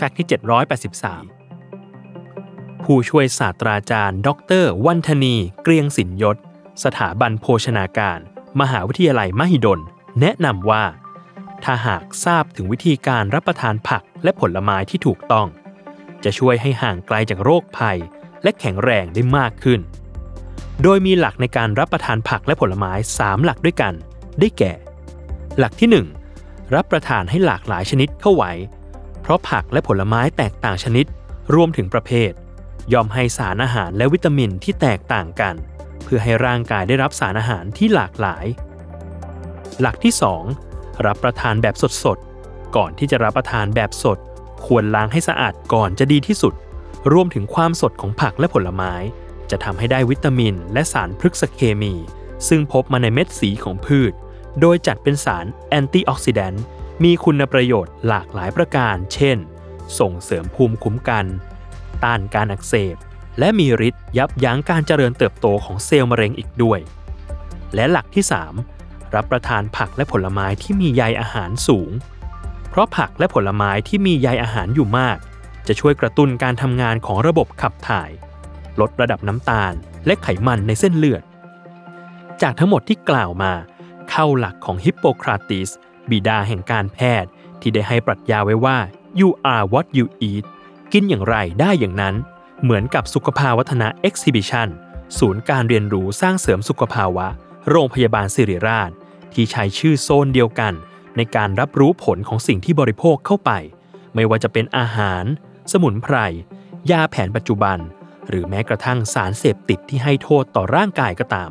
แฟกต์ที่ 783 ผู้ช่วยศาสตราจารย์ ดร วันธนี เกรียงสินยศ สถาบันโภชนาการ มหาวิทยาลัยมหิดล แนะนำว่า ถ้าหากทราบถึงวิธีการรับประทานผักและผลไม้ที่ถูกต้อง จะช่วยให้ห่างไกลจากโรคภัย และแข็งแรงได้มากขึ้น โดยมีหลักในการรับประทานผักและผลไม้ 3 หลักด้วยกัน ได้แก่ หลักที่ 1 รับประทานให้หลากหลายชนิดเข้าไว้ ราะผักและผลไม้แตกต่างชนิด รวมถึงประเภท ยอมให้สารอาหารและวิตามินที่แตกต่างกัน เพื่อให้ร่างกายได้รับสารอาหารที่หลากหลาย หลักที่ 2 รับประทานแบบสดๆ ก่อนที่จะรับประทานแบบสด ควรล้างให้สะอาดก่อนจะดีที่สุด รวมถึงความสดของผักและผลไม้ จะทำให้ได้วิตามิน และสารพฤกษเคมี ซึ่งพบมาในเม็ดสีของพืช โดยจัดเป็นสารแอนตี้ออกซิแดนต์ มีคุณประโยชน์หลากหลายประการ เช่น ส่งเสริมภูมิคุ้มกัน ต้านการอักเสบ และมีฤทธิ์ยับยั้งการเจริญเติบโตของเซลล์มะเร็งอีกด้วย และหลักที่ 3 รับประทานผักและผลไม้ที่มีใยอาหารสูง เพราะผักและผลไม้ที่มีใยอาหารอยู่มาก จะช่วยกระตุ้นการทำงานของระบบขับถ่าย ลดระดับน้ำตาลและไขมันในเส้นเลือด จากทั้งหมดที่กล่าวมา เข้าหลักของฮิปโปคราติส บิดาแห่งการแพทย์ ที่ได้ให้ปรัชญาไว้ว่า you are what you eat กินอย่างไรได้อย่างนั้น เหมือนกับสุขภาวัฒนะ Exhibition ศูนย์การเรียนรู้สร้างเสริมสุขภาวะ โรงพยาบาลสิริราช ที่ใช้ชื่อโซนเดียวกัน ในการรับรู้ผลของสิ่งที่บริโภคเข้าไป ไม่ว่าจะเป็นอาหาร สมุนไพร ยาแผนปัจจุบัน หรือแม้กระทั่งสารเสพติดที่ให้โทษต่อร่างกายก็ตาม